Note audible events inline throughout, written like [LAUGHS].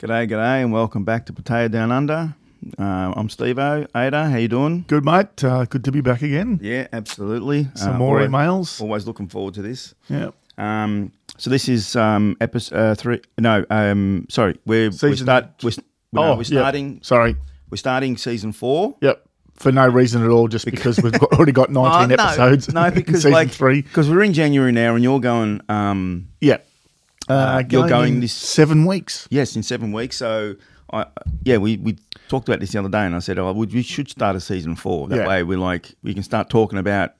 G'day, g'day, and welcome back to Potato Down Under. Uh, I'm Steve-O. Ada, how you doing? Good, mate. Uh, good to be back again. Yeah, absolutely. Some Uh, more always, emails. Always looking forward to this. Yeah. Um, so this is um, episode uh, three. No, um, sorry, we're we Season- start. We're, no, Oh, we're yeah. starting. Sorry. We're starting season four. Yep. For no reason at all, just because we've got, already got 19 [LAUGHS] Oh, no, episodes. No, [LAUGHS] because season like three. because we're in January now, and you're going. Um, Yeah. Uh, uh, you're going in this- seven weeks. Yes, in seven weeks. So, I yeah, we, we talked about this the other day, and I said, oh, we, should start a season four. That Yeah. way, we're like we can start talking about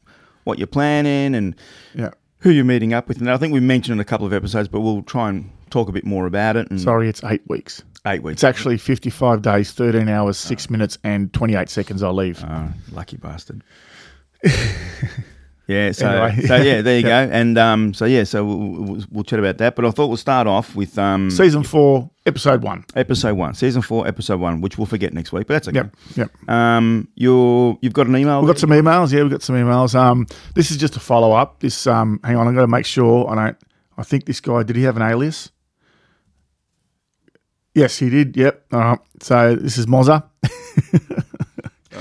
what you're planning and Yeah. who you're meeting up with. And I think we mentioned in a couple of episodes, but we'll try and talk a bit more about it. And Sorry, it's eight weeks. eight weeks. It's actually 55 days, 13 hours, six ah. minutes, and 28 seconds. I leave. Oh, lucky bastard. [LAUGHS] yeah. So, Anyway. [LAUGHS] so yeah, there you go. And um, so yeah, so we'll, we'll, we'll chat about that. But I thought we'll start off with um, Season four, episode one. episode one, season four, episode one, which we'll forget next week. But that's okay. Yep. Yep. Um, you're you've got an email. We've got some emails. Yeah, we've got some emails. Um, this is just a follow up. This, um, hang on, I'm going to make sure I don't. I think this guy did he have an alias? Yes, he did. Yep. So this is Mozza. [LAUGHS]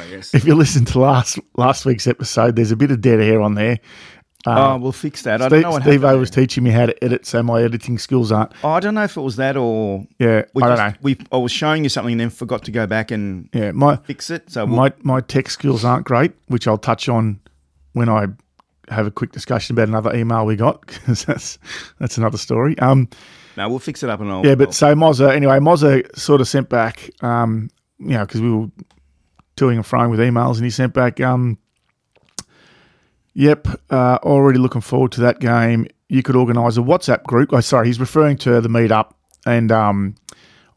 Yes. If you listen to last last week's episode, there's a bit of dead air on there. oh, we'll fix that. I don't Steve, know what Steve happened. was teaching me how to edit, so my editing skills aren't. Oh, I don't know if it was that or Yeah, we I just, don't know. We I was showing you something and then forgot to go back and Yeah, my fix it. So we'll, my my tech skills aren't great, which I'll touch on when I have a quick discussion about another email we got [LAUGHS] because that's that's another story. Um, no, we'll fix it up and I'll. Yeah, but I'll- so Mozza, anyway, Mozza sort of sent back, um, you know, because we were toing and froing with emails, and he sent back, um, yep, uh, already looking forward to that game. You could organise a WhatsApp group. Oh, sorry, he's referring to the meetup, and um,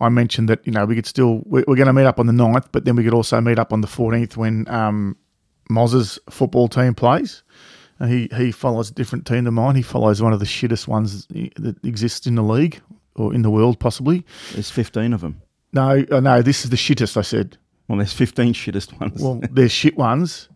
I mentioned that, you know, we could still, we're, we're going to meet up on the 9th, but then we could also meet up on the 14th when um, Mozza's football team plays. Uh, He he follows a different team than mine. He follows one of the shittest ones that exists in the league or in the world, possibly. there's 15 of them. No, uh, no, this is the shittest. I said. Well, there's 15 shittest ones. Well, there's shit ones,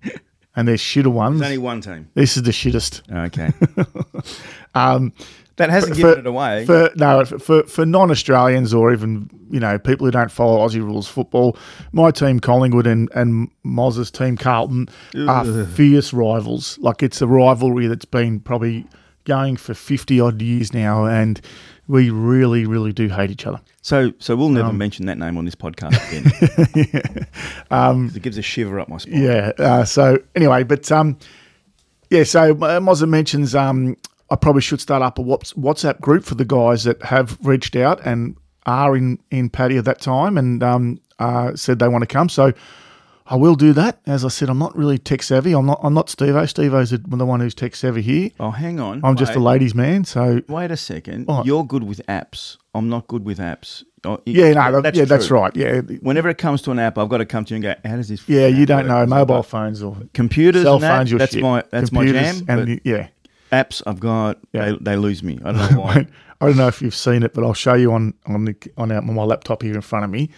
and there's shitter ones. there's only one team. This is the shittest. Okay. [LAUGHS] Um, that hasn't for- given it away. for no for for non-Australians or even you know people who don't follow Aussie rules football. My team Collingwood and and Moz's team Carlton are fierce rivals. Like it's a rivalry that's been probably going for fifty odd years now, and we really really do hate each other. so, so we'll Um, never mention that name on this podcast [LAUGHS] again. um, it gives a shiver up my spine. Yeah. Uh, so anyway, but um, yeah. So uh, Mozza mentions um, I probably should start up a WhatsApp group for the guys that have reached out and are in in Paddy at that time and um, uh, said they want to come. So I will do that. As I said, I'm not really tech savvy. I'm not. I'm not Steve-O. Steve-O's the the one who's tech savvy here. Oh, hang on. I'm just a ladies' man. So Wait a second. What? You're good with apps. I'm not good with apps. Oh, yeah, no, that- yeah, that's right. Yeah, Whenever it comes to an app, I've got to come to you and go, "How does this?" yeah. You don't know mobile phones or computers, cell that, phones. Your that's shit. my that's Computers my jam. And the- yeah. apps, I've got Yeah. they, they lose me. I don't [LAUGHS] know why. I don't know if you've seen it, but I'll show you on on the on, our, on my laptop here in front of me.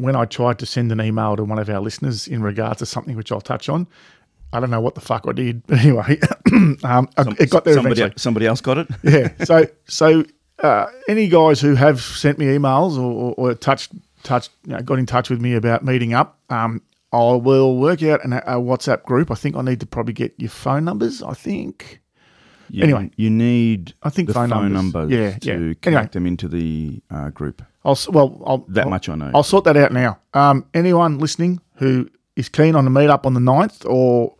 When I tried to send an email to one of our listeners in regards to something which I'll touch on, I don't know what the fuck I did, but anyway, [COUGHS] um, it got there somebody, eventually. somebody else got it. [LAUGHS] Yeah. So so uh, any guys who have sent me emails or, or, or touched touched you know, got in touch with me about meeting up, um, I will work out an, a WhatsApp group. I think I need to probably get your phone numbers. I think. You, Anyway. you need I think the phone phone, numbers. numbers Yeah, to yeah. connect Anyway. them into the uh, group. I'll well, I'll, That I'll- much I know. I'll sort that out now. Um, anyone listening who is keen on the meet up on the 9th or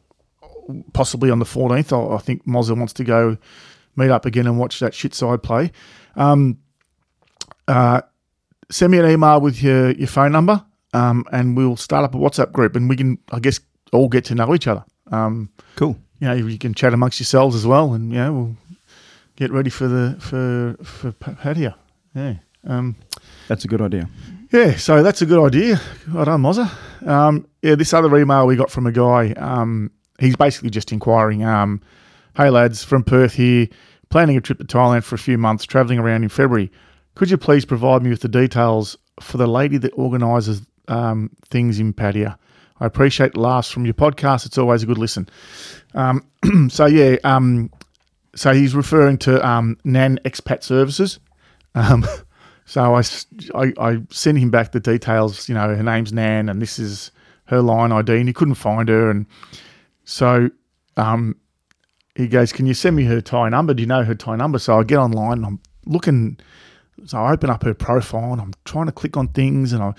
possibly on the 14th, I, I think Mozza wants to go meet up again and watch that shit side play. Um, uh, send me an email with your, your phone number um, and we'll start up a WhatsApp group and we can, I guess, all get to know each other. Um, cool. you know, you can chat amongst yourselves as well and, you know, we'll get ready for the, for, for Pattaya. Yeah. Um, That's a good idea. yeah, so that's a good idea. Well done, Mozza. Um, yeah, this other email we got from a guy, um, he's basically just inquiring, um, hey lads, from Perth here, planning a trip to Thailand for a few months, travelling around in February. Could you please provide me with the details for the lady that organises um, things in Pattaya? I appreciate the laughs from your podcast. It's always a good listen. Um, [CLEARS THROAT] so yeah, um, so he's referring to um, Nan Expat Services. Um, [LAUGHS] So I I sent him back the details. You know, her name's Nan, and this is her line ID, and he couldn't find her, and so um, he goes, "Can you send me her Thai number? Do you know her Thai number?" So I get online, and I'm looking. So I open up her profile, and I'm trying to click on things, and I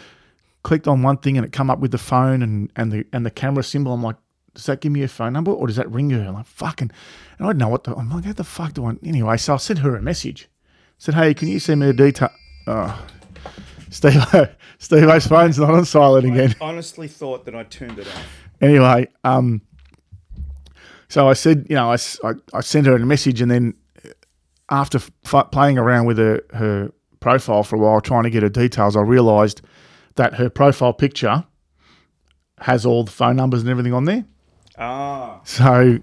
clicked on one thing, and it come up with the phone and and the and the camera symbol. I'm like, does that give me a phone number or does that ring her? I'm like, fucking, and I didn't know what the, I'm like, how the fuck do I, anyway, so I sent her a message. said, hey, can you send me a detail? Oh, Steve, [LAUGHS] Steve phone's not on silent again. I honestly thought that I turned it off. Anyway, um, so I said, you know, I I sent her a message and then after f- playing around with her, her profile for a while, trying to get her details, I realised that her profile picture has all the phone numbers and everything on there. Ah, So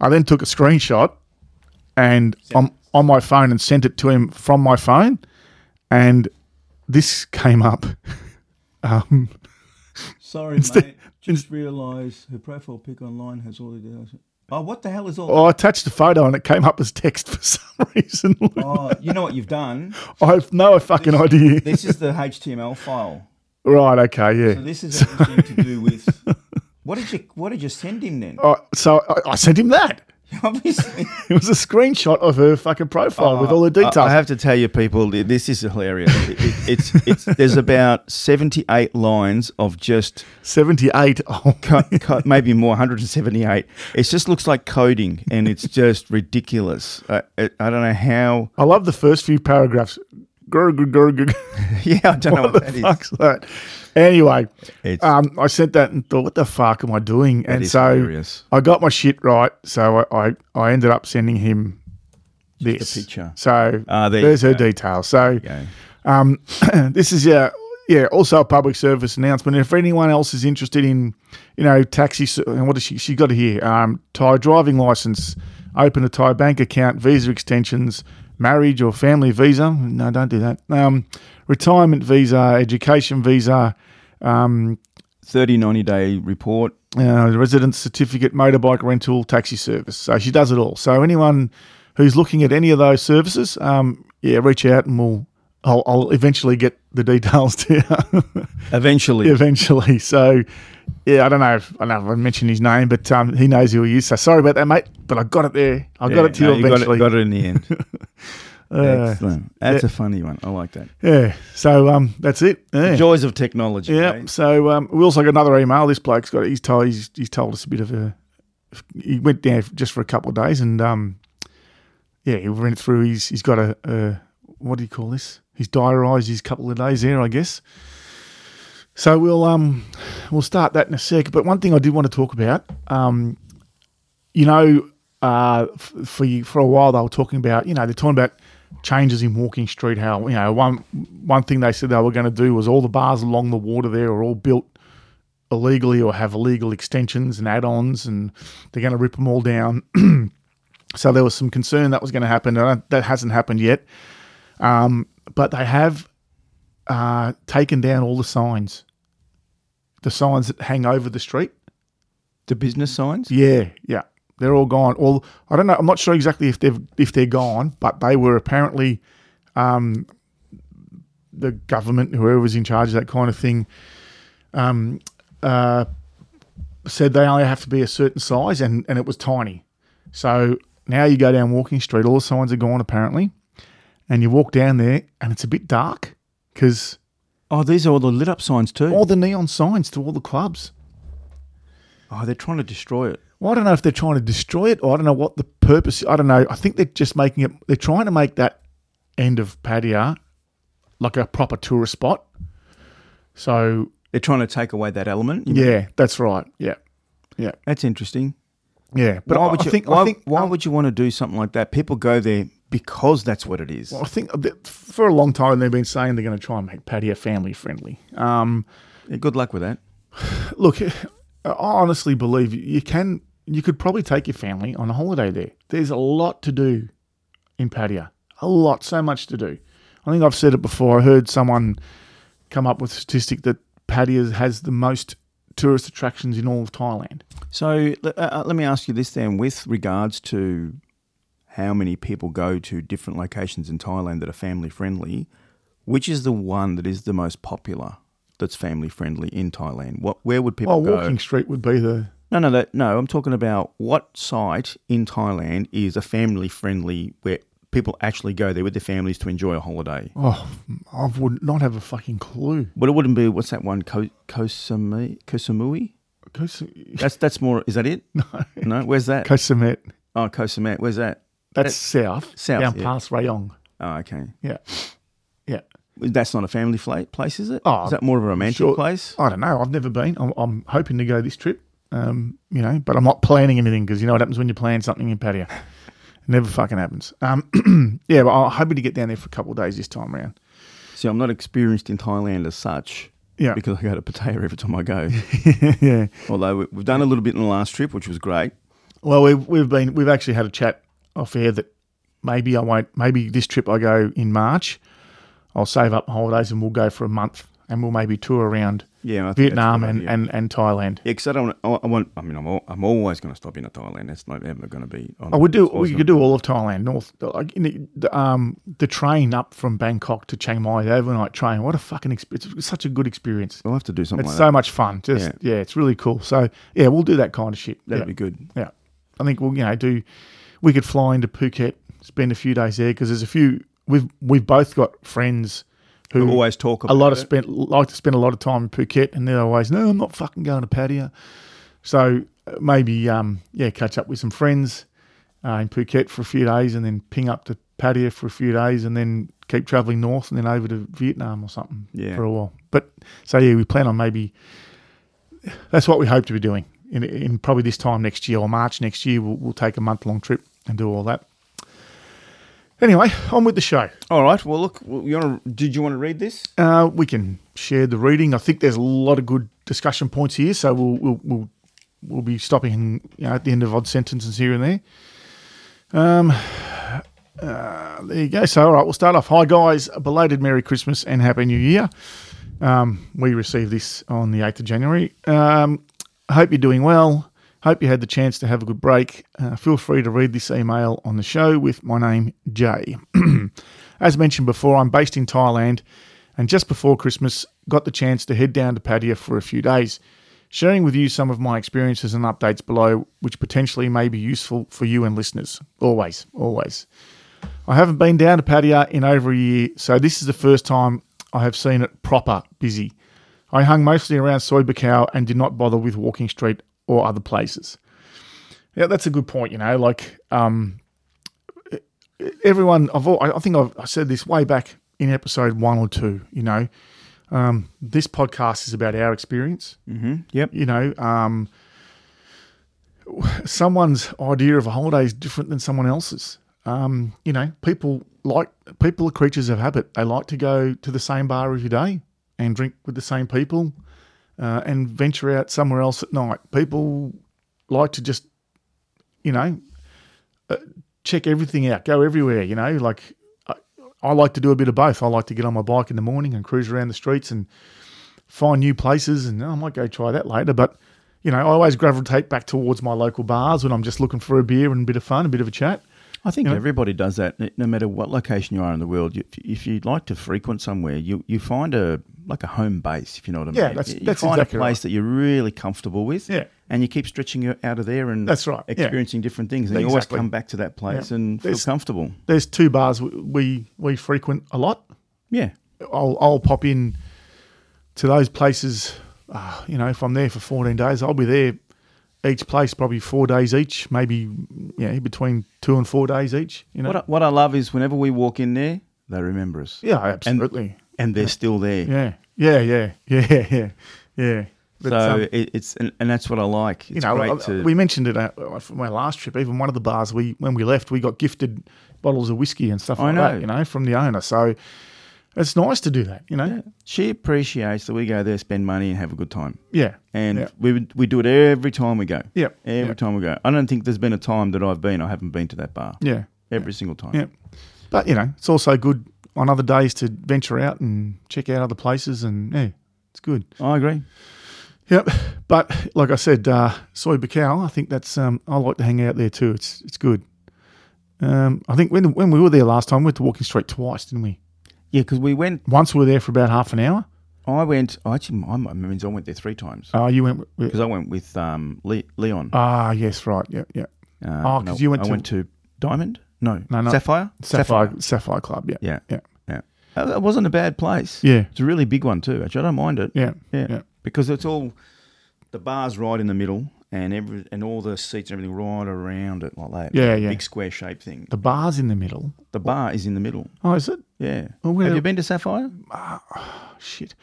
I then took a screenshot and on, on my phone and sent it to him from my phone. And this came up. [LAUGHS] Um, Sorry, mate. Just realise her profile pic online has all the details. Oh, what the hell is all? oh, I attached a photo and it came up as text for [LAUGHS] some reason. Oh, you know what you've done? I have no fucking idea. This is the HTML file. Right, okay, yeah. So this is everything to do with. [LAUGHS] What did you What did you send him then? Oh, so I, I sent him that. [LAUGHS] Obviously, It was a screenshot of her fucking profile with all the details. I, I have to tell you, people, this is hilarious. It- it- it's it's there's about seventy eight lines of just 78. Oh, co- co- maybe more, 178. It just looks like coding, and it's just ridiculous. I, I, I don't know how. I love the first few paragraphs. Grr, grr. [LAUGHS] Yeah, I don't know what what the that is. fuck's that? Anyway, um, I sent that and thought, what the fuck am I doing? and is so hilarious. I got my shit right. So I, I, I ended up sending him this. picture. So Ah, there there's her details. So um, [CLEARS THROAT] this is yeah, yeah. Also a public service announcement. If anyone else is interested in, you know, taxi, and what does she? She got here. Um, Thai driving license, open a Thai bank account, visa extensions, marriage or family visa. No, don't do that. Um, retirement visa, education visa, um, 30, 90 day report. uh, residence certificate, motorbike rental, taxi service. So she does it all. So anyone who's looking at any of those services, um, yeah, reach out and we'll. I'll, I'll eventually get the details to you. [LAUGHS] Eventually. eventually. So, yeah, I don't know if I don't know if I mentioned his name, but um, he knows who he is. So sorry about that, mate. But I got it there. I got it to no, you got eventually. it, got it in the end. [LAUGHS] Uh, Excellent. That's a funny one. I like that. yeah. So um, that's it. Yeah. Joys of technology. Yeah. So um, we also got another email. This bloke's got. He's told. He's, he's told us a bit of a. He went down just for a couple of days, and um, yeah, he went through. He's he's got a, a what do you call this? He's diarised his couple of days there, I guess. So we'll um we'll start that in a sec. But one thing I did want to talk about, um, you know, uh, for for a while they were talking about, you know, they're talking about changes in Walking Street. How you know one one thing they said they were going to do was all the bars along the water there are all built illegally or have illegal extensions and add-ons, and they're going to rip them all down. [CLEARS THROAT] so there was some concern that was going to happen, and that hasn't happened yet. Um, but they have uh, taken down all the signs, the signs that hang over the street. The business signs? Yeah, yeah, they're all gone. All I don't know. I'm not sure exactly if they've if they're gone, but they were apparently um, the government, whoever was in charge of that kind of thing, um, uh, said they only have to be a certain size, and and it was tiny. So now you go down Walking Street, all the signs are gone apparently, and you walk down there, and it's a bit dark because Oh, these are all the lit up signs too. all the neon signs to all the clubs. Oh, they're trying to destroy it. Well, I don't know if they're trying to destroy it or I don't know what the purpose. I don't know. I think they're just making it. They're trying to make that end of Pattaya like a proper tourist spot. So They're trying to take away that element. yeah, that's right. Yeah, yeah, That's interesting. yeah. But why I, would I you? think why I think why um would you want to do something like that? People go there because that's what it is. I think for a long time they've been saying they're going to try and make Pattaya family friendly. Um, Yeah, good luck with that. [SIGHS] look, I honestly believe you can. You could probably take your family on a holiday there. There's a lot to do in Pattaya. A lot, so much to do. I think I've said it before. I heard someone come up with a statistic that Pattaya has the most tourist attractions in all of Thailand. So uh, uh, let me ask you this then, with regards to how many people go to different locations in Thailand that are family friendly, Which is the one that is the most popular? That's family friendly in Thailand. What? Where would people Well, go? Walking Street would be the. No, no, that, no. I'm talking about what site in Thailand is a family friendly where people actually go there with their families to enjoy a holiday. Oh, I would not have a fucking clue. But it wouldn't be what's that one? Ko, Koh Samui? Kosamui? Kos- That's that's more. Is that it? [LAUGHS] No, no. Where's that? Koh Samet. oh, Koh Samet. Where's that? That's south. south, Down yeah. past Rayong. Oh, okay. Yeah. Yeah. That's not a family fla- place, is it? Oh, is that more of a romantic sure. place? I don't know. I've never been. I'm, I'm hoping to go this trip. Um, you know, but I'm not planning anything because you know what happens when you plan something in Pattaya. It never fucking happens. Um, [CLEARS THROAT] yeah, but I'm hoping to get down there for a couple of days this time around. See, I'm not experienced in Thailand as such. Yeah. Because I go to Pattaya every time I go. [LAUGHS] yeah. Although we- we've done a little bit in the last trip, which was great. Well, we've we've been we've actually had a chat off air that maybe I won't. Maybe this trip I go in March. I'll save up holidays and we'll go for a month and we'll maybe tour around Yeah, Vietnam and, and, and Thailand. Yeah, because I don't. I want. I mean, I'm. All, I'm always going to stop in at Thailand. That's not ever going to be. On, I would do. it's We could do all of Thailand, North. Like in the, the, um, the train up from Bangkok to Chiang Mai, the overnight train. What a fucking experience! It's such a good experience. We'll have to do something It's like so that. much fun. Just Yeah. yeah. it's really cool. So yeah, we'll do that kind of shit. That'd yeah. be good. Yeah, I think we'll you know do. We could fly into Phuket, spend a few days there because there's a few. We've we've both got friends who always talk about a lot of it. spent like to spend a lot of time in Phuket, and they're always no, I'm not fucking going to Pattaya. So uh, maybe um yeah, catch up with some friends uh, in Phuket for a few days, and then ping up to Pattaya for a few days, and then keep travelling north, and then over to Vietnam or something Yeah. for a while. But so yeah, we plan on maybe that's what we hope to be doing in, in probably this time next year or March next year. We'll, we'll take a month long trip and do all that. Anyway, on with the show. All right. Well, look. You want to? Did you want to read this? Uh, we can share the reading. I think there's a lot of good discussion points here, so we'll we'll we'll, we'll be stopping you know, at the end of odd sentences here and there. Um, uh, there you go. So, all right, we'll start off. Hi guys, a belated Merry Christmas and Happy New Year. Um, we received this on the eighth of January. Um, I hope you're doing well. Hope you had the chance to have a good break. Uh, feel free to read this email on the show with my name, Jay. [CLEARS THROAT] As mentioned before, I'm based in Thailand and just before Christmas, got the chance to head down to Pattaya for a few days, sharing with you some of my experiences and updates below, which potentially may be useful for you and listeners. Always, always. I haven't been down to Pattaya in over a year, so this is the first time I have seen it proper busy. I hung mostly around Soi Buakhao and did not bother with Walking Street or other places. Yeah, that's a good point. You know, like um, everyone. I've al- I think I've I said this way back in episode one or two. You know, um, this podcast is about our experience. Mm-hmm. Yep. You know, um, someone's idea of a holiday is different than someone else's. Um, you know, people like people are creatures of habit. They like to go to the same bar every day and drink with the same people uh, and venture out somewhere else at night. People like to just, you know, uh, check everything out, go everywhere. You know, like I, I like to do a bit of both. I like to get on my bike in the morning and cruise around the streets and find new places, and oh, I might go try that later. But you know, I always gravitate back towards my local bars when I'm just looking for a beer and a bit of fun, a bit of a chat. I think You know? everybody does that, no matter what location you are in the world. You, if you'd like to frequent somewhere, you, you find a like a home base, if you know what I mean. Yeah, that's- you that's find exactly a place right. that you're really comfortable with. Yeah. and you keep stretching out of there and That's right, yeah. experiencing different things, and you always come back to that place Yeah. and feel There's- comfortable. There's two bars we we, we frequent a lot. Yeah, I'll I'll pop in to those places. Uh, you know, if I'm there for 14 days, I'll be there each place probably four days each, maybe yeah, between two and four days each. You know, what I, what I love is whenever we walk in there, they remember us. yeah, absolutely. and they're still there. yeah, yeah, yeah, yeah, [LAUGHS] yeah, yeah. But, so um, it, it's and, and that's what I like. It's you know, great I- to we mentioned it uh, from our last trip. Even one of the bars, we when we left, we got gifted bottles of whiskey and stuff I like know. that. You know, from the owner. So it's nice to do that. You know, she appreciates that we go there, spend money, and have a good time. yeah, And yeah. we we do it every time we go. Yeah, Every Yep. time we go. I don't think there's been a time that I've been I haven't been to that bar. yeah, Every single time. yeah. But you know, it's also good on other days to venture out and check out other places, and yeah, it's good. I agree. Yep. But like I said, uh, Soi Buakhao, I think that's um, I like to hang out there too. It's it's good. Um, I think when when we were there last time, we went to Walking Street twice, didn't we? Yeah, because we went. Once we were there for about half an hour. I went. I actually, I means I went there three times Oh, you went. Because I went with um, Le- Leon. ah, yes, right. Yeah, yeah. Uh, oh, 'cause no, you went I to- went to Diamond. No, No, no. Sapphire. Sapphire, Sapphire Club. Yeah, Yeah, yeah, yeah. Uh, It wasn't a bad place. Yeah. it's a really big one too. Actually, I don't mind it. yeah, Yeah, yeah. because it's all the bar's right in the middle, and every and all the seats and everything right around it like that. Yeah, yeah. Big square shaped thing. The bar's in the middle. The bar is in the middle. Oh, is it? Yeah. Oh, where- Have you been to Sapphire? Ah, shit.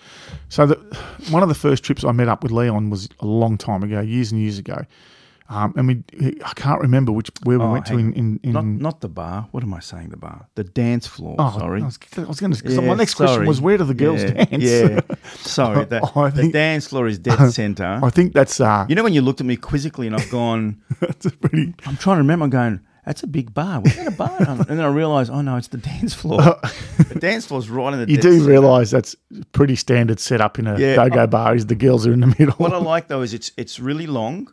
So the one of the first trips I met up with Leon was a long time ago, years and years ago. Um, and we, I can't remember which where we Oh, went to in in, in Not not the bar. What am I saying? The bar. The dance floor. Oh, sorry. I was, was going to. Yeah, my next question was, where do the girls yeah, dance? Yeah. [LAUGHS] Sorry. The, I the dance floor is dead [LAUGHS] center. I think that's uh, You know when you looked at me quizzically and I've gone, [LAUGHS] that's a pretty. I'm trying to remember. I'm going, that's a big bar. Was that a bar? and then I realised, oh no, it's the dance floor. the dance floor's right in the. You do realise that's pretty standard setup in a Yeah, go-go I- bar. Is the girls are in the middle, What I like though is it's it's really long,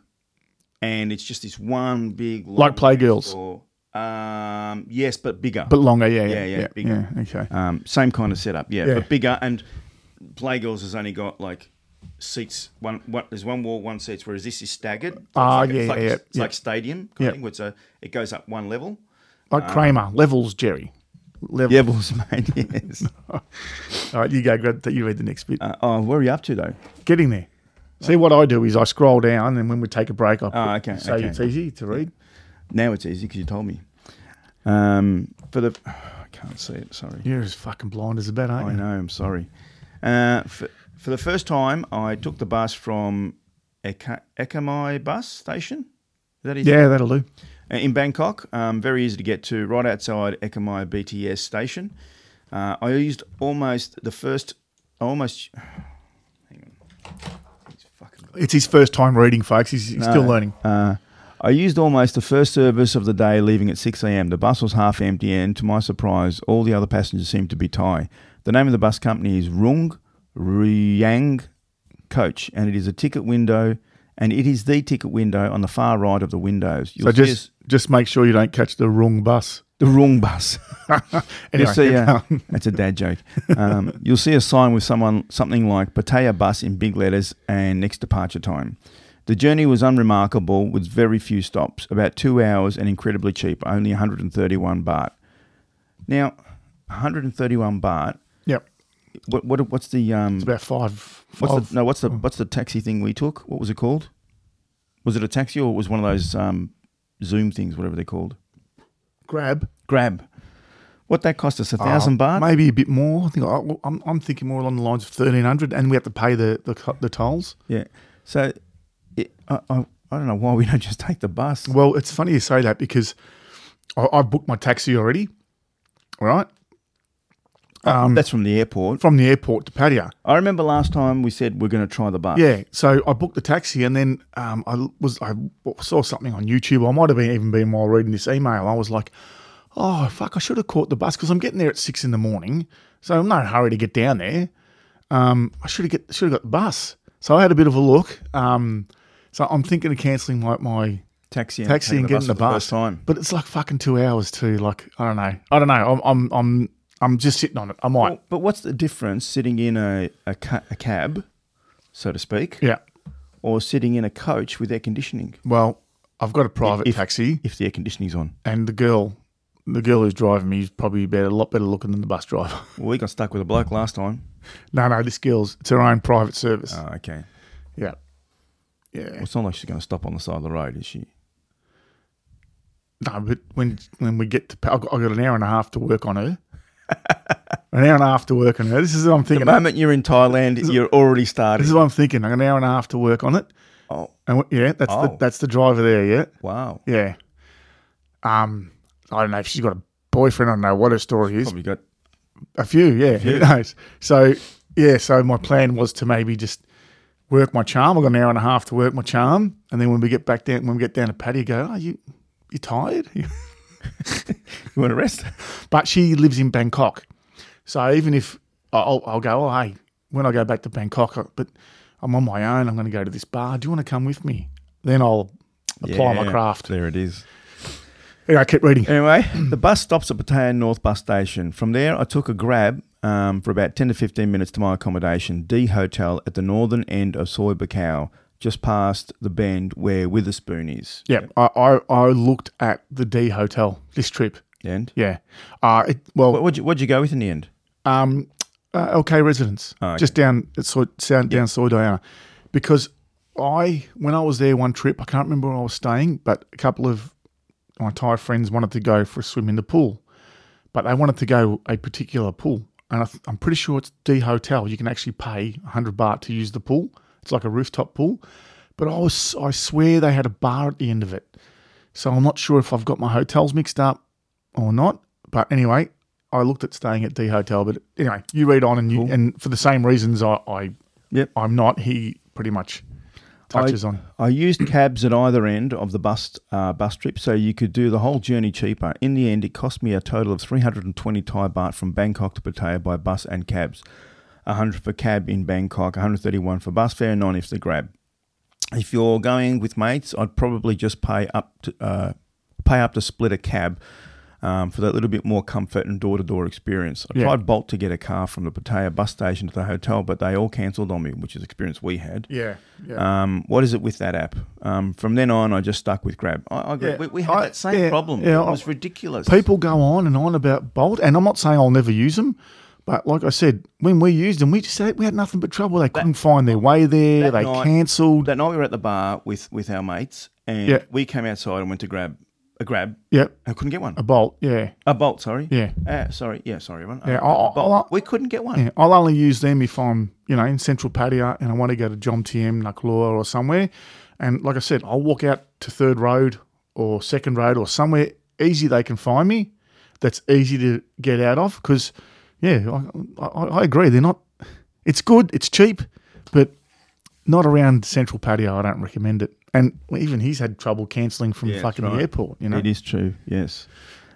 and it's just this one big long Like Playgirls? Um, yes, but bigger. but longer. Yeah, Yeah, yeah, yeah, yeah. bigger. yeah, okay. um, same kind of setup. Yeah, but bigger. And Playgirls has only got like seats. One, one there's one wall, one seats. Whereas this is staggered. So Ah, like, yeah, it's like, yeah, It's like stadium. Kind Yeah. of thing, where it's a, it goes up one level. Like Kramer levels, Jerry. Levels. Balls, [LAUGHS] mate. Yes. [LAUGHS] All right, you go. Grab that. You read the next bit. uh, oh, where are you up to though? Getting there. See what I do is I scroll down, and when we take a break, I put, Oh, okay, so okay. it's easy to read. Now it's easy because you told me. Um, for the, [SIGHS] I can't see it. Sorry. You're as fucking blind as a bat, aren't you? I you? know. I'm sorry. Uh, for, for the first time, I took the bus from Ekamai bus station. Is that easy? Yeah, that'll do. Uh, in Bangkok. Um, very easy to get to, right outside Ekamai BTS station. Uh, I used almost the first, I almost. [SIGHS] Hang on. It's his first time reading, folks. He's, he's still learning. Uh, I used almost the first service of the day, leaving at 6 a.m. The bus was half empty, and to my surprise, all the other passengers seemed to be Thai. The name of the bus company is Roong Reuang Coach, and it is a ticket window, and it is the ticket window on the far right of the windows. You'll So just just make sure you don't catch the wrong bus. The Rung bus. [LAUGHS] Anyway, you'll see keep a, [LAUGHS] that's a dad joke. Um, you'll see a sign with someone something like Pattaya bus in big letters and next departure time. The journey was unremarkable with very few stops, about two hours and incredibly cheap, only 131 baht. Now, 131 baht. Yep, What, what what's the um it's about five. what's the no what's the what's the taxi thing we took? What was it called? Was it a taxi or was one of those um Zoom things, whatever they're called? grab. Grab. What that cost us? A thousand Uh, baht. maybe a bit more. I think I, I'm, I'm thinking more along the lines of thirteen hundred, and we have to pay the the, the tolls. Yeah. So, it, I, I, I don't know why we don't just take the bus. Well, it's funny you say that because I, I booked my taxi already, right? Um, That's from the airport. from the airport to Pattaya. I remember last time we said we're going to try the bus. Yeah, so I booked the taxi, and then um, I was I saw something on YouTube. I might have been even been while reading this email. I was like, "Oh fuck! I should have caught the bus because I'm getting there at six in the morning, so I'm no hurry to get down there. Um, I should have get should have got the bus. So I had a bit of a look. Um, so I'm thinking of cancelling my, my Taxi and, taxi and getting the the bus. first time. but it's like fucking two hours too. Like I don't know. I don't know. I'm I'm I'm I'm just sitting on it. I might. Well, but what's the difference sitting in a, a, ca- a cab, so to speak, yeah. or sitting in a coach with air conditioning? Well, I've got a private if- taxi. If the air conditioning's on. and the girl, the girl who's driving me is probably better, a lot better looking than the bus driver. Well, [LAUGHS] we got stuck with a bloke last time. no, no, this girl's it's her own private service. Oh, okay. yeah, yeah. Well, it's not like she's going to stop on the side of the road, is she? No, but when when we get to, I got, I got an hour and a half to work on her. [LAUGHS] an hour and a half to work on her. This is what I'm thinking. The moment you're in Thailand, you're already starting. This is what I'm thinking. I got an hour and a half to work on it. Oh, And w- yeah, that's the Oh. that's the driver there. Yeah, wow. yeah. Um, I don't know if she's got a boyfriend. I don't know what her story is. Probably got. A few, yeah. Who knows? So, yeah. So my plan was to maybe just work my charm. I got an hour and a half to work my charm, and then when we get back down, when we get down to Paddy, go, "Oh, you, you tired?" [LAUGHS] You want to rest? but she lives in Bangkok, so even if I'll, I'll go, "Oh, hey, when I go back to Bangkok, I- but I'm on my own. I'm going to go to this bar. Do you want to come with me?" Then I'll apply my craft. There it is. Yeah, I kept reading. Anyway, [CLEARS THROAT] the bus stops at Pattaya North Bus Station. From there, I took a grab um, for about 10 to 15 minutes to my accommodation, D Hotel at the northern end of Soi Buakhao, just past the bend where Witherspoon is. Yeah, I, I, I looked at the D Hotel this trip. And Yeah. Uh, it, well, what, what'd, you, what'd you go with in the end? um, uh, LK residence, Oh, okay. just down at Soy, down, down Soi Diana, because I when I was there one trip, I can't remember where I was staying, but a couple of my Thai friends wanted to go for a swim in the pool, but they wanted to go a particular pool, and I I'm pretty sure it's D Hotel. You can actually pay hundred baht to use the pool. It's like a rooftop pool, but I was I swear they had a bar at the end of it, so I'm not sure if I've got my hotels mixed up or not. But anyway, I looked at staying at D Hotel, but anyway, you read on, and you, and for the same reasons, I, I Yep. I'm not. He pretty much touches I, on. I used cabs at either end of the bus uh, bus trip, so you could do the whole journey cheaper. In the end, it cost me a total of 320 Thai baht from Bangkok to Pattaya by bus and cabs. 100 for cab in Bangkok, 131 for bus fare, 90 for the grab. If you're going with mates, I'd probably just pay up to uh, pay up to split a cab. Um, for that little bit more comfort and door to door experience. I Yeah. tried Bolt to get a car from the Pattaya bus station to the hotel, but they all cancelled on me, which is the experience we had. Yeah, yeah. Um, what is it with that app? Um, from then on, I just stuck with Grab. I, I. Yeah, we, we had I- that same yeah, problem. yeah, it I- was ridiculous. People go on and on about Bolt, and I'm not saying I'll never use them, but like I said, when we used them, we just said we had nothing but trouble. They couldn't find their way there. They night- cancelled. that night we were at the bar with, with our mates, and Yeah. we came outside and went to grab a Grab. Yep, I couldn't get one. a Bolt. Yeah, A Bolt, sorry. yeah. Uh, sorry. Yeah, sorry, everyone. Yeah, Uh, I- I- a Bolt. I- we couldn't get one. Yeah, I'll only use them if I'm, you know, in Central Pattaya and I want to go to Jomtien, Naklua or somewhere. And like I said, I'll walk out to Third Road or Second Road or somewhere easy they can find me that's easy to get out of. Because, yeah, I, I, I agree. They're not, it's good, it's cheap, but not around Central Pattaya. I don't recommend it. And even he's had trouble cancelling from Yeah, fucking right. the airport, you know. It is true, yes.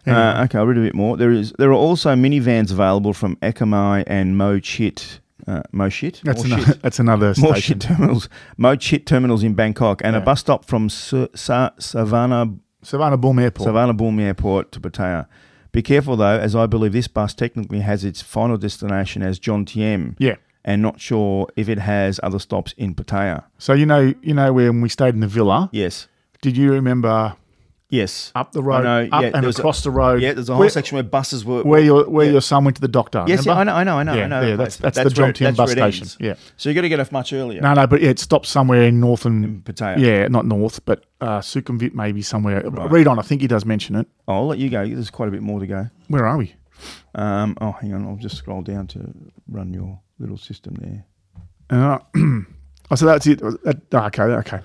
Uh, okay, I'll read a bit more. There is there are also minivans available from Ekamai and Mo Chit. Uh, Mo Shit? That's, another, shit. that's another station. shit terminals. Mo Chit terminals in Bangkok and a bus stop from Sa- Sa- Savannah Suvarnabhumi Airport. Suvarnabhumi Airport to Pattaya. Be careful though, as I believe this bus technically has its final destination as Jomtien, yeah. And not sure if it has other stops in Pattaya. So you know, you know when we stayed in the villa, Yes, did you remember yes. up the road, know, up yeah, and was a- across the road? Yeah, there's a whole where, section where buses were. where your where yeah. your son went to the doctor. Yes, yeah, I know, I know, I know, Yeah, I know. yeah, the that's that's, the John that's bus station. ends. Yeah, So you got to get off much earlier. no, no, but yeah, it stops somewhere in north and in Pattaya. yeah, not north, but uh, Sukhumvit maybe somewhere. Read on, I think he does mention it. Oh, I'll let you go. There's quite a bit more to go. Where are we? Um, oh, hang on. I'll just scroll down to run your little system there. Uh, [CLEARS THROAT] oh, so that's it. That, oh, okay, okay.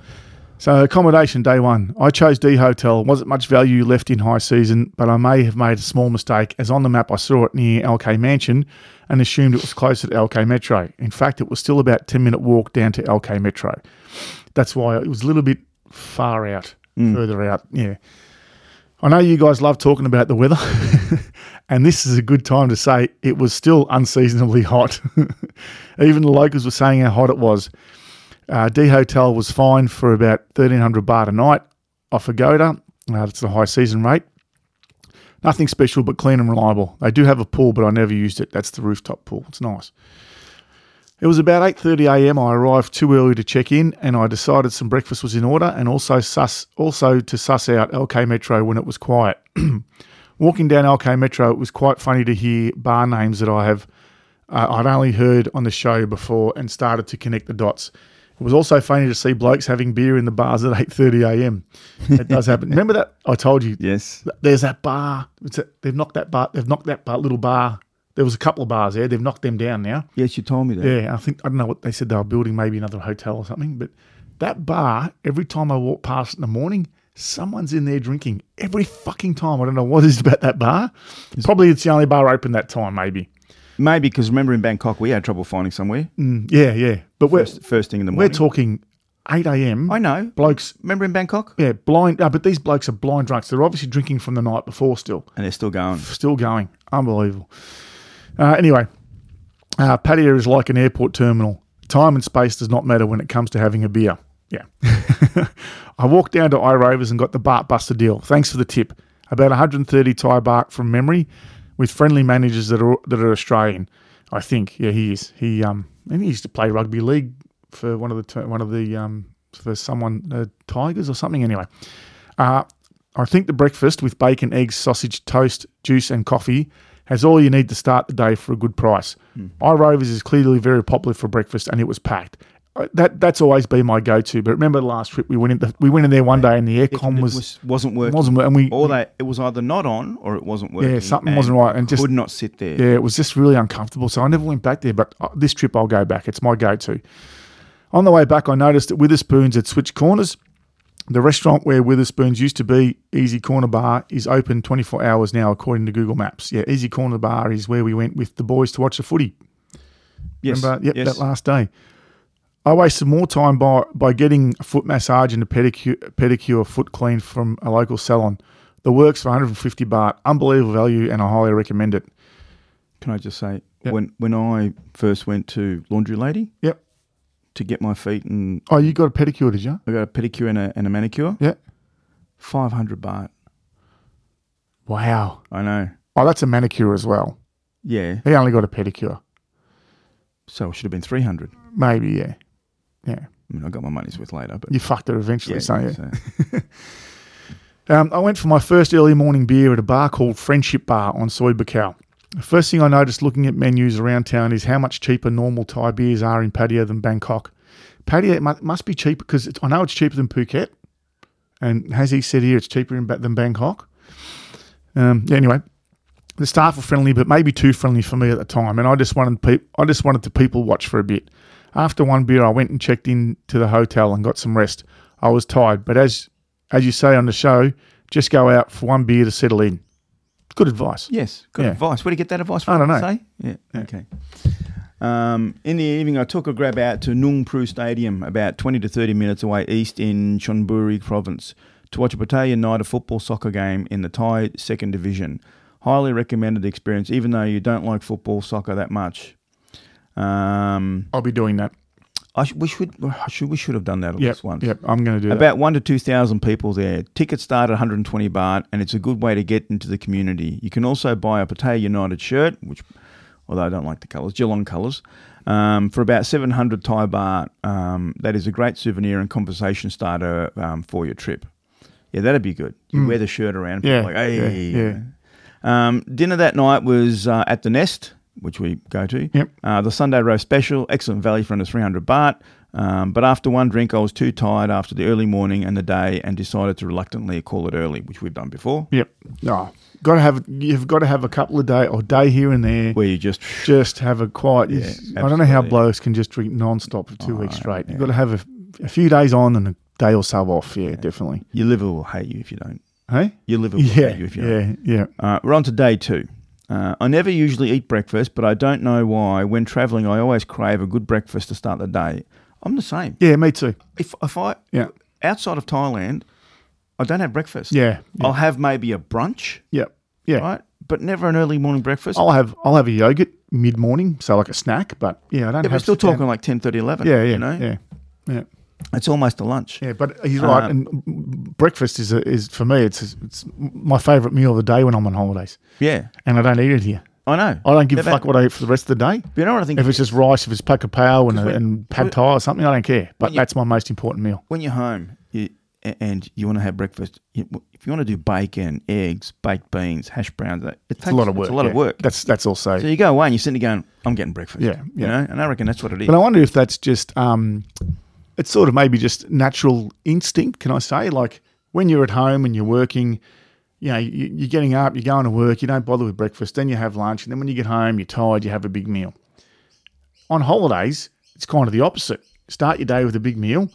So accommodation day one. I chose D Hotel. Wasn't much value left in high season, but I may have made a small mistake as on the map I saw it near LK Mansion and assumed it was closer to LK Metro. In fact, it was still about 10 minute walk down to LK Metro. That's why it was a little bit far out, further out. Yeah. I know you guys love talking about the weather, [LAUGHS] and this is a good time to say it was still unseasonably hot. [LAUGHS] Even the locals were saying how hot it was. Uh, D Hotel was fine for about 1300 baht a night off Agoda. Uh, that's the high season rate. Nothing special, but clean and reliable. They do have a pool, but I never used it. That's the rooftop pool. It's nice. It was about 8:30 a.m. I arrived too early to check in, and I decided some breakfast was in order, and also suss also to suss out LK Metro when it was quiet. [CLEARS THROAT] Walking down LK Metro, it was quite funny to hear bar names that I have uh, I'd only heard on the show before, and started to connect the dots. It was also funny to see blokes having beer in the bars at 8:30 a.m. It does happen. [LAUGHS] Remember that I told you Yes. there's that bar. It's a, they've knocked that bar. They've knocked that bar, little bar. There was a couple of bars there. They've knocked them down now. Yes, you told me that. Yeah, I think I don't know what they said they were building, maybe another hotel or something. But that bar, every time I walk past in the morning, someone's in there drinking. Every fucking time. I don't know what it is about that bar. Probably it's the only bar open that time, maybe. Maybe because remember in Bangkok we had trouble finding somewhere Mm, yeah, yeah. But we're first, first thing in the morning. we're talking eight a.m. I know. blokes. Remember in Bangkok? Yeah, blind. No, but these blokes are blind drunks. They're obviously drinking from the night before still. And they're still going. Still going. Unbelievable. Uh, anyway, uh, Pattaya is like an airport terminal. Time and space does not matter when it comes to having a beer. Yeah. [LAUGHS] I walked down to iRovers and got the Bart Buster deal. Thanks for the tip. About 130 Thai baht from memory with friendly managers that are, that are Australian. I think. Yeah, he is. He um, and he used to play rugby league for one of the one of the um for someone uh, Tigers or something. Anyway, uh, I think the breakfast with bacon, eggs, sausage, toast, juice, and coffee has all you need to start the day for a good price. Hmm. iRovers is clearly very popular for breakfast, and it was packed. Uh, That that's always been my go-to. But remember the last trip we went in the, we went in there one day and the aircon was, was, wasn't working. wasn't and we or they, it was either not on or it wasn't working. Yeah, something wasn't right, and just- could not sit there. Yeah, it was just really uncomfortable. So I never went back there. But uh, this trip, I'll go back. It's my go to. On the way back, I noticed that Witherspoons had switched corners. The restaurant where Witherspoons used to be, Easy Corner Bar, is open 24 hours now, according to Google Maps. Yeah, Easy Corner Bar is where we went with the boys to watch the footy. Yes, Remember? Yep, yes. that last day. I wasted more time by, by getting a foot massage and a pedicure, pedicure foot clean from a local salon. The works for 150 baht. Unbelievable value, and I highly recommend it. Can I just say, Yep. when when I first went to Laundry Lady Yep. To get my feet and Oh, you got a pedicure, did you? I got a pedicure and a, and a manicure, Yeah. five hundred baht. Wow. I know. Oh, that's a manicure as well. Yeah, He only got a pedicure. so it should have been three hundred. Maybe, yeah. Yeah. I mean, I got my money's worth later, but You fucked it eventually, yeah, so yeah. so- [LAUGHS] Um, I went for my first early morning beer at a bar called Friendship Bar on Soi Buakhao. The first thing I noticed looking at menus around town is how much cheaper normal Thai beers are in Pattaya than Bangkok. Pattaya mu- must be cheaper because I know it's cheaper than Phuket. And as he said here, it's cheaper in, than Bangkok. Um, anyway, the staff were friendly, but maybe too friendly for me at the time, and I just wanted pe- I just wanted to people watch for a bit. After one beer, I went and checked in to the hotel and got some rest. I was tired, but as as you say on the show, just go out for one beer to settle in. Good advice. yes, good Yeah. advice. Where do you get that advice from? I don't know. Say? Yeah, okay. Um, in the evening, I took a grab out to Nong Prue Stadium, about 20 to 30 minutes away east in Chonburi province, to watch a Pattaya of football soccer game in the Thai second division. Highly recommended experience, even though you don't like football soccer that much. Um, I'll be doing that. I sh- we should, I should we should have done that at Yep, least once. yep. I'm going to do that. About one to two thousand people there. Tickets start at 120 baht, and it's a good way to get into the community. You can also buy a Pattaya United shirt, which, although I don't like the colours, Geelong colours, um, for about 700 Thai baht. Um, that is a great souvenir and conversation starter um, for your trip. Yeah, that'd be good. You wear the shirt around, Mm. Yeah, like, hey, yeah, Um, dinner that night was uh, at the Nest, which we go to. Yep. Uh, the Sunday roast special, excellent value for under 300 baht. Um, but after one drink, I was too tired after the early morning and the day, and decided to reluctantly call it early, which we've done before. Yep. No. Got to have you've got to have a couple of day or day here and there. Where you just Just have a quiet. Yeah, I don't know how blokes can just drink non-stop for two Oh, weeks straight. yeah. You've got to have a, a few days on and a day or so off. Yeah, definitely. your liver will hate you if you don't. Hey. Your liver will Yeah. hate you if you don't. Yeah. Yeah. Uh, we're on to day two. Uh, I never usually eat breakfast, but I don't know why. When traveling, I always crave a good breakfast to start the day. I'm the same. Yeah. Me too. If if I Yeah. outside of Thailand, I don't have breakfast. Yeah. Yeah. I'll have maybe a brunch, yeah. Yeah. right? But never an early morning breakfast. I'll have I'll have a yogurt mid morning, so like a snack. But yeah, I don't yeah, have. we're still down- talking like 10, 30, 11. Yeah. Yeah. You know? Yeah. Yeah. It's almost a lunch. Yeah, but he's right. Uh, and breakfast is a, is for me. It's it's my favourite meal of the day when I'm on holidays, Yeah. and I don't eat it here. I know. I don't give a fuck what I eat for the rest of the day. but you know what I think? If it's just rice, if it's pakapao and, when- and pad thai or something, I don't care. But you- that's my most important meal. when you're home you, and you want to have breakfast, you, if you want to do bacon, eggs, baked beans, hash browns, it takes It's a lot of work. It's a lot of work. That's that's also. so you go away and you're sitting there going, I'm getting breakfast. Yeah, You yeah. know? And I reckon that's what it is. But I wonder if that's just um, it's sort of maybe just natural instinct. Can I say like when you're at home and you're working, you know, you, you're getting up, you're going to work, you don't bother with breakfast, then you have lunch, and then when you get home, you're tired, you have a big meal. On holidays, it's kind of the opposite. Start your day with a big meal.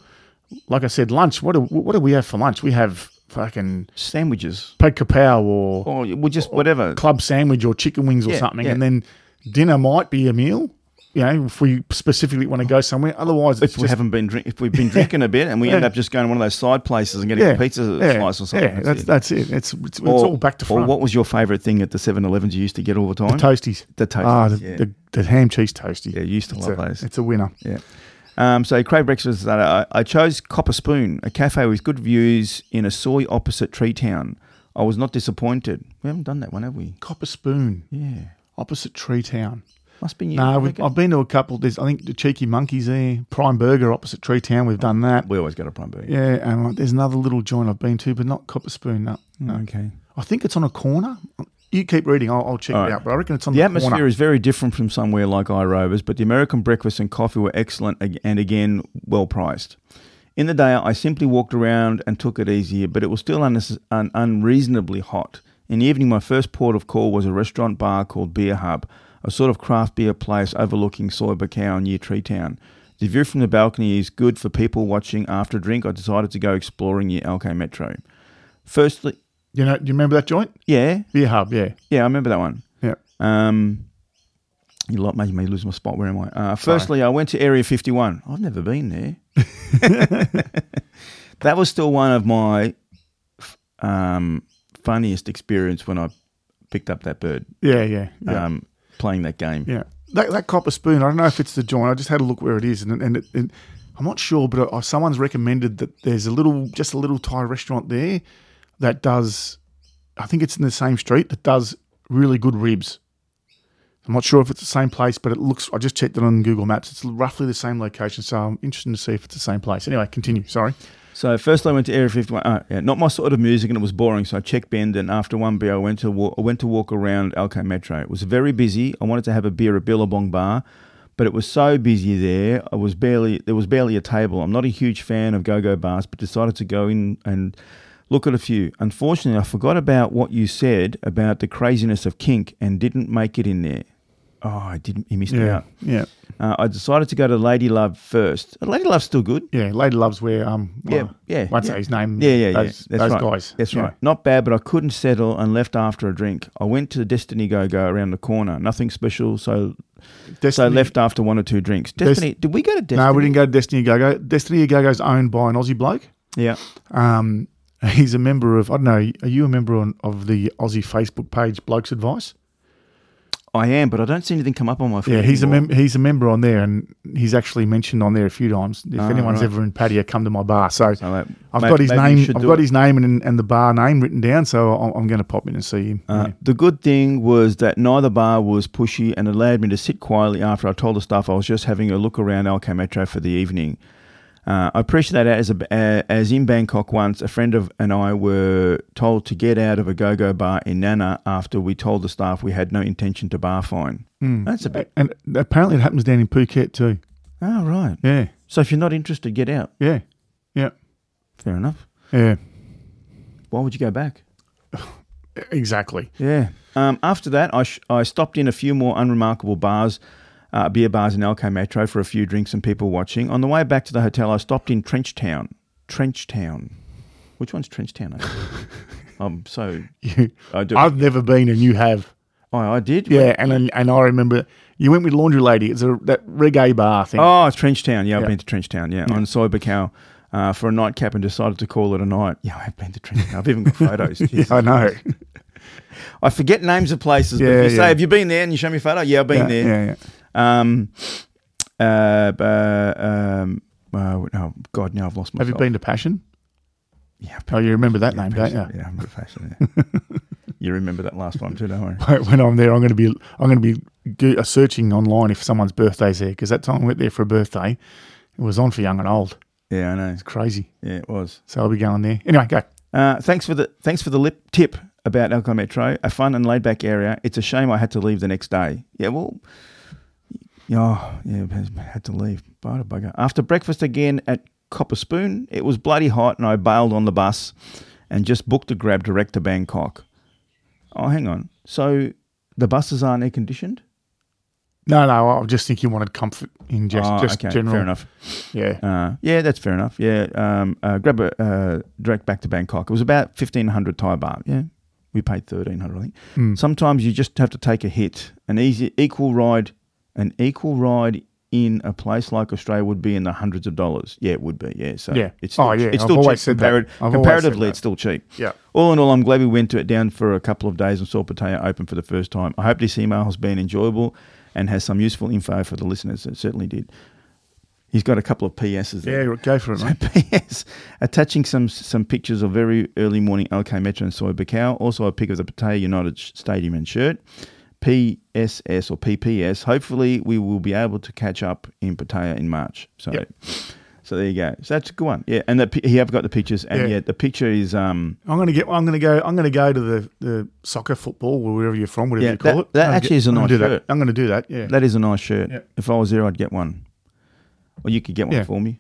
Like I said, lunch. What do what do we have for lunch? We have fucking Sandwiches. pad kapow or Or we'll just whatever. club sandwich or chicken wings or Yeah, something, yeah. and then dinner might be a meal. You know, if we specifically want to go somewhere. Otherwise, it's If we just haven't been drink, if we've been drinking a bit and we [LAUGHS] end up just going to one of those side places and getting yeah, a pizza yeah, slice or something. Yeah, that's it. that's it. It's it's, it's all back to Or front. what was your favourite thing at the 7-Elevens you used to get all the time? toasties. The toasties, Ah, the, yeah. the, the ham cheese toasty. yeah, you used to it's love a, those. It's a winner. Yeah. Um, so crave breakfast. That I, I chose Copper Spoon, a cafe with good views in a soy opposite Tree Town. I was not disappointed. We haven't done that one, have we? Copper spoon Yeah. opposite Tree Town. Must be new. No, I we've. I've been to a couple. There's, I think, the Cheeky Monkeys there, Prime Burger opposite Tree Town. We've done that. we always go to Prime Burger. Yeah, and like, there's another little joint I've been to, but not Copper Spoon. No, no. Okay. I think it's on a corner. You keep reading. I'll, I'll check All it right. out. But I reckon it's on The corner. the, atmosphere corner. is very different from somewhere like iRovers, but the American breakfast and coffee were excellent and again well priced. In the day, I simply walked around and took it easier, but it was still unnecess- un- unreasonably hot. In the evening, my first port of call was a restaurant bar called Beer Hub, a sort of craft beer place overlooking Soi Buakhao near Treetown. The view from the balcony is good for people watching after a drink. I decided to go exploring near LK Metro. Firstly, You know, do you remember that joint? yeah, Beer Hub. Yeah, yeah, I remember that one. yeah. Um, you lot making me lose my spot. Where am I? Uh, firstly, I went to Area 51. I've never been there. [LAUGHS] that was still one of my um, funniest experience when I picked up that bird Yeah, yeah, yeah. um, playing that game. yeah. That, that copper spoon. I don't know if it's the joint. I just had a look where it is, and and, it, and I'm not sure, but uh, someone's recommended that there's a little, just a little Thai restaurant there that does. I think it's in the same street that does really good ribs. I'm not sure if it's the same place, but it looks. I just checked it on Google Maps. It's roughly the same location, so I'm interested to see if it's the same place. Anyway, continue. Sorry. So first I went to Area 51. Uh, yeah, not my sort of music, and it was boring. So I checked Bend, and after one beer, I went to walk, I went to walk around LK Metro. It was very busy. I wanted to have a beer at Billabong Bar, but it was so busy there. I was barely there was barely a table. I'm not a huge fan of go-go bars, but decided to go in and look at a few. Unfortunately, I forgot about what you said about the craziness of kink and didn't make it in there. Oh, I didn't. You missed me Yeah, out. yeah, Uh, I decided to go to Lady Love first. Lady Love's still good. yeah. Lady loves where um. Yeah, well, yeah, Won't yeah. say his name. Yeah, yeah, yeah. those, That's those right. guys. That's Yeah. right. Not bad, but I couldn't settle and left after a drink. I went to the Destiny Go Go around the corner. Nothing special, so so Destiny, left after one or two drinks. Destiny, did we go to Destiny? No, we didn't go to Destiny Go Go. Destiny Go Go is owned by an Aussie bloke. Yeah. Um, [LAUGHS] he's a member of. I don't know. Are you a member on, of the Aussie Facebook page Blokes Advice? I am, but I don't see anything come up on my phone. Yeah, he's a anymore. mem- he's a member on there, and he's actually mentioned on there a few times. If Ah, anyone's right. ever in Pattaya, come to my bar. So So, I've got his name. I've got it. his name and, and the bar name written down. So I'm, I'm going to pop in and see him. Uh, Yeah. The good thing was that neither bar was pushy and allowed me to sit quietly after I told the staff I was just having a look around LK Metro for the evening. Uh, I appreciate that as a, as in Bangkok once, a friend of and I were told to get out of a go-go bar in Nana after we told the staff we had no intention to bar fine. Hmm. That's a bit. And apparently it happens down in Phuket too. Oh right. Yeah, So if you're not interested, get out. yeah, yeah, Fair enough. yeah. Why would you go back? [SIGHS] Exactly. Yeah. Um, after that, I, sh- I stopped in a few more unremarkable bars, uh, beer bars in LK Metro for a few drinks and people watching. On the way back to the hotel, I stopped in Trenchtown. Trenchtown. Which one's Trenchtown? I'm so. [LAUGHS] You, I do. I've never been, and you have. oh, I did. Yeah, and and I remember you went with Laundry Lady. It's a that reggae bar thing. Oh, it's Trenchtown. Yeah, I've Yeah. been to Trenchtown. Yeah, on Soi Buakhao. Uh, for a nightcap and decided to call it a night. Yeah, I've been to Trenchtown. I've even got [LAUGHS] photos. Jesus. I know. [LAUGHS] I forget names of places, but Yeah, if you yeah. say, "Have you been there?" and you show me a photo, yeah, I've been there. yeah, there. Um, uh, uh, um, uh, oh God, now I've lost myself. Have you been to Passion? Yeah, Oh, you remember that yeah, name, passion. don't you? Yeah, I'm a passion. Yeah. [LAUGHS] you remember that last time too, don't worry. When I'm there, I'm going to be I'm going to be uh, searching online if someone's birthday's there because that time I went there for a birthday, it was on for young and old. Yeah, I know. It's crazy. Yeah, it was. So I'll be going there. Anyway, go. Uh, thanks for the thanks for the lip tip about LK Metro. A fun and laid back area. It's a shame I had to leave the next day. Yeah, well, yeah, yeah, had to leave. Bada bugger. After breakfast again at Copper Spoon, it was bloody hot, and I bailed on the bus and just booked a grab direct to Bangkok. Oh, hang on. So the buses aren't air conditioned? No, no, I just think you wanted comfort in just oh, just okay, general. fair enough. Yeah. Uh, yeah, that's fair enough. Yeah, um, uh, grab a uh, direct back to Bangkok. It was about fifteen hundred Thai baht. Yeah, we paid thirteen hundred. I think. Hmm. Sometimes you just have to take a hit. An easy equal ride, an equal ride in a place like Australia would be in the hundreds of dollars. Yeah, it would be. Yeah, so Yeah. it's oh, still, Oh, yeah, it's I've always cheap. said that. I've comparatively, it's still cheap. Yeah. All in all, I'm glad we went to it down for a couple of days and saw Pattaya open for the first time. I hope this email has been enjoyable and has some useful info for the listeners. It certainly did. He's got a couple of PSs there. Yeah, go for it, mate. [LAUGHS] PS, attaching some some pictures of very early morning LK Metro and Soi Buakhao. Also a pic of the Pattaya United Stadium and shirt. PSS or PPS. Hopefully, we will be able to catch up in Pattaya in March. So, Yep. so there you go. So that's a good one. Yeah, and the, he have got the pictures, and Yeah. yeah, the picture is um I'm gonna get. I'm gonna go. I'm gonna go to the, the soccer, football, or wherever you're from, whatever Yeah, you call that- it. that actually get- is a I'm nice do that. shirt. I'm gonna do that. Yeah. that is a nice shirt. Yeah. If I was there, I'd get one. Or you could get one Yeah. for me.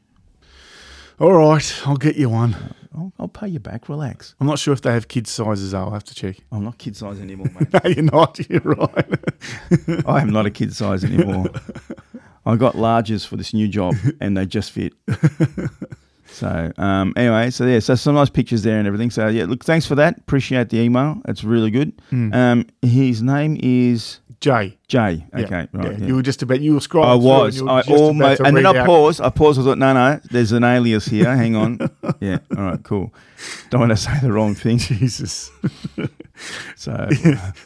All right, I'll get you one. I'll, I'll pay you back. Relax. I'm not sure if they have kids sizes. though. I'll have to check. I'm not kid size anymore, [LAUGHS] mate. No, you're not. [LAUGHS] You're right. [LAUGHS] I am not a kid size anymore. I got larges for this new job, and they just fit. So um, anyway, so yeah, so some nice pictures there and everything. So yeah, look, thanks for that. Appreciate the email. It's really good. Hmm. Um, his name is Jay. Jay. Yeah, Okay, right. yeah. yeah. You were just about. You were scrolling. I was. And I almost, and then I paused. I paused. I thought, no, no, there's an alias here. Hang on. [LAUGHS] yeah. All right. Cool. Don't want to say the wrong thing. [LAUGHS] Jesus. [LAUGHS] So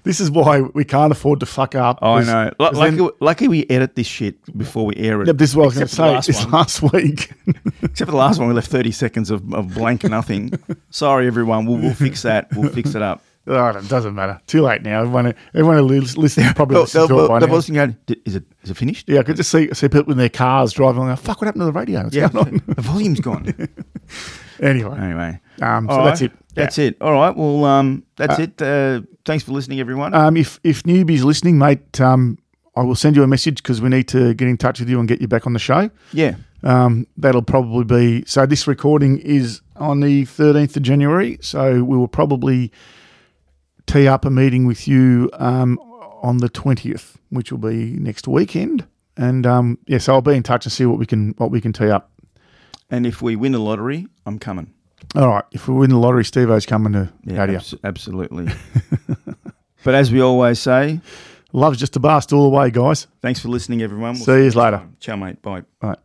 this is why we can't afford to fuck up. oh, I know. 'cause Lucky, then- lucky we edit this shit before we air it. Yeah, this is what I was going to Except say. last It's last week. Except for the last one, we left 30 seconds of, of blank nothing. Sorry, everyone. We'll, we'll fix that. We'll fix it up. Oh, it doesn't matter. Too late now. Everyone, everyone who lis- listens probably Well, listens to it by now. listen going, is it, is it finished? Yeah, I could just see see people in their cars driving along. Fuck, what happened to the radio? What's Yeah. going on? the volume's gone. [LAUGHS] anyway, Anyway. um, so All that's it. That's it. All right. Well, um, that's it. Uh, thanks for listening, everyone. Um, if if newbies listening, mate, um, I will send you a message because we need to get in touch with you and get you back on the show. yeah. Um, that'll probably be so. This recording is on the thirteenth of January, so we will probably tee up a meeting with you um, on the twentieth, which will be next weekend. And um, yeah, so I'll be in touch and see what we can what we can tee up. And if we win the lottery, I'm coming. All right, if we win the lottery, Steve O's coming to Yeah, Adia. abs- absolutely. [LAUGHS] but as we always say, Love's just a bust all the way, guys. thanks for listening, everyone. We'll See yous next later. Ciao, mate. Bye. All right.